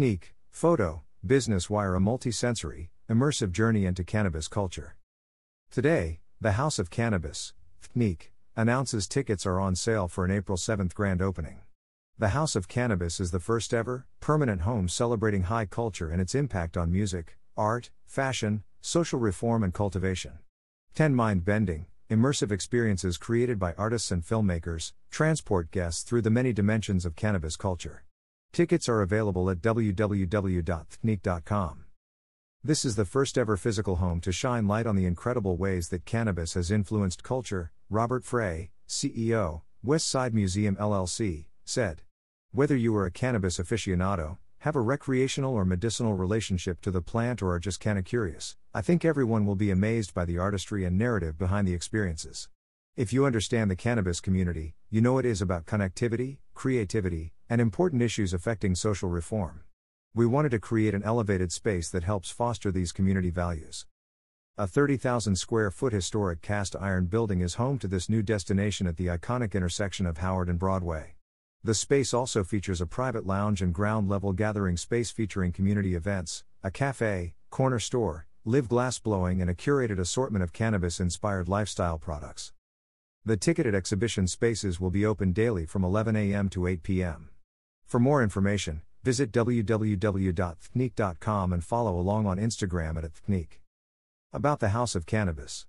Technique, Photo, Business Wire a multi-sensory, immersive journey into cannabis culture. Today, the House of Cannabis, Technique, announces tickets are on sale for an April 7th grand opening. The House of Cannabis is the first ever, permanent home celebrating high culture and its impact on music, art, fashion, social reform, and cultivation. 10 mind bending, immersive experiences created by artists and filmmakers transport guests through the many dimensions of cannabis culture. Tickets are available at www.thnique.com. This is the first ever physical home to shine light on the incredible ways that cannabis has influenced culture, Robert Frey, CEO, West Side Museum LLC, said. Whether you are a cannabis aficionado, have a recreational or medicinal relationship to the plant, or are just kinda curious, I think everyone will be amazed by the artistry and narrative behind the experiences. If you understand the cannabis community, you know it is about connectivity, creativity, and important issues affecting social reform. We wanted to create an elevated space that helps foster these community values. A 30,000 square foot historic cast iron building is home to this new destination at the iconic intersection of Howard and Broadway. The space also features a private lounge and ground level gathering space featuring community events, a cafe, corner store, live glass blowing, and a curated assortment of cannabis inspired lifestyle products. The ticketed exhibition spaces will be open daily from 11 a.m. to 8 p.m. For more information, visit www.thnique.com and follow along on Instagram at Thnique. About the House of Cannabis.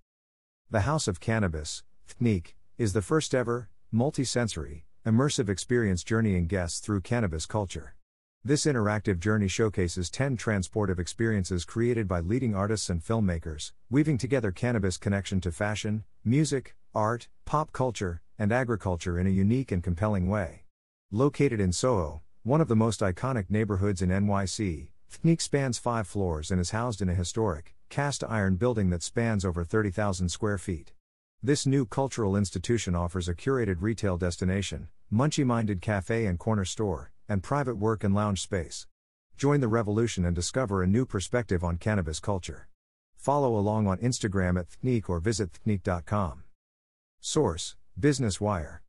The House of Cannabis, Thnique, is the first ever, multi-sensory, immersive experience journeying guests through cannabis culture. This interactive journey showcases 10 transportive experiences created by leading artists and filmmakers, weaving together cannabis connection to fashion, music, art, pop culture, and agriculture in a unique and compelling way. Located in Soho, one of the most iconic neighborhoods in NYC, Thnique spans five floors and is housed in a historic, cast iron building that spans over 30,000 square feet. This new cultural institution offers a curated retail destination, munchy minded cafe and corner store, and private work and lounge space. Join the revolution and discover a new perspective on cannabis culture. Follow along on Instagram at Thnique or visit thnique.com. Source Business Wire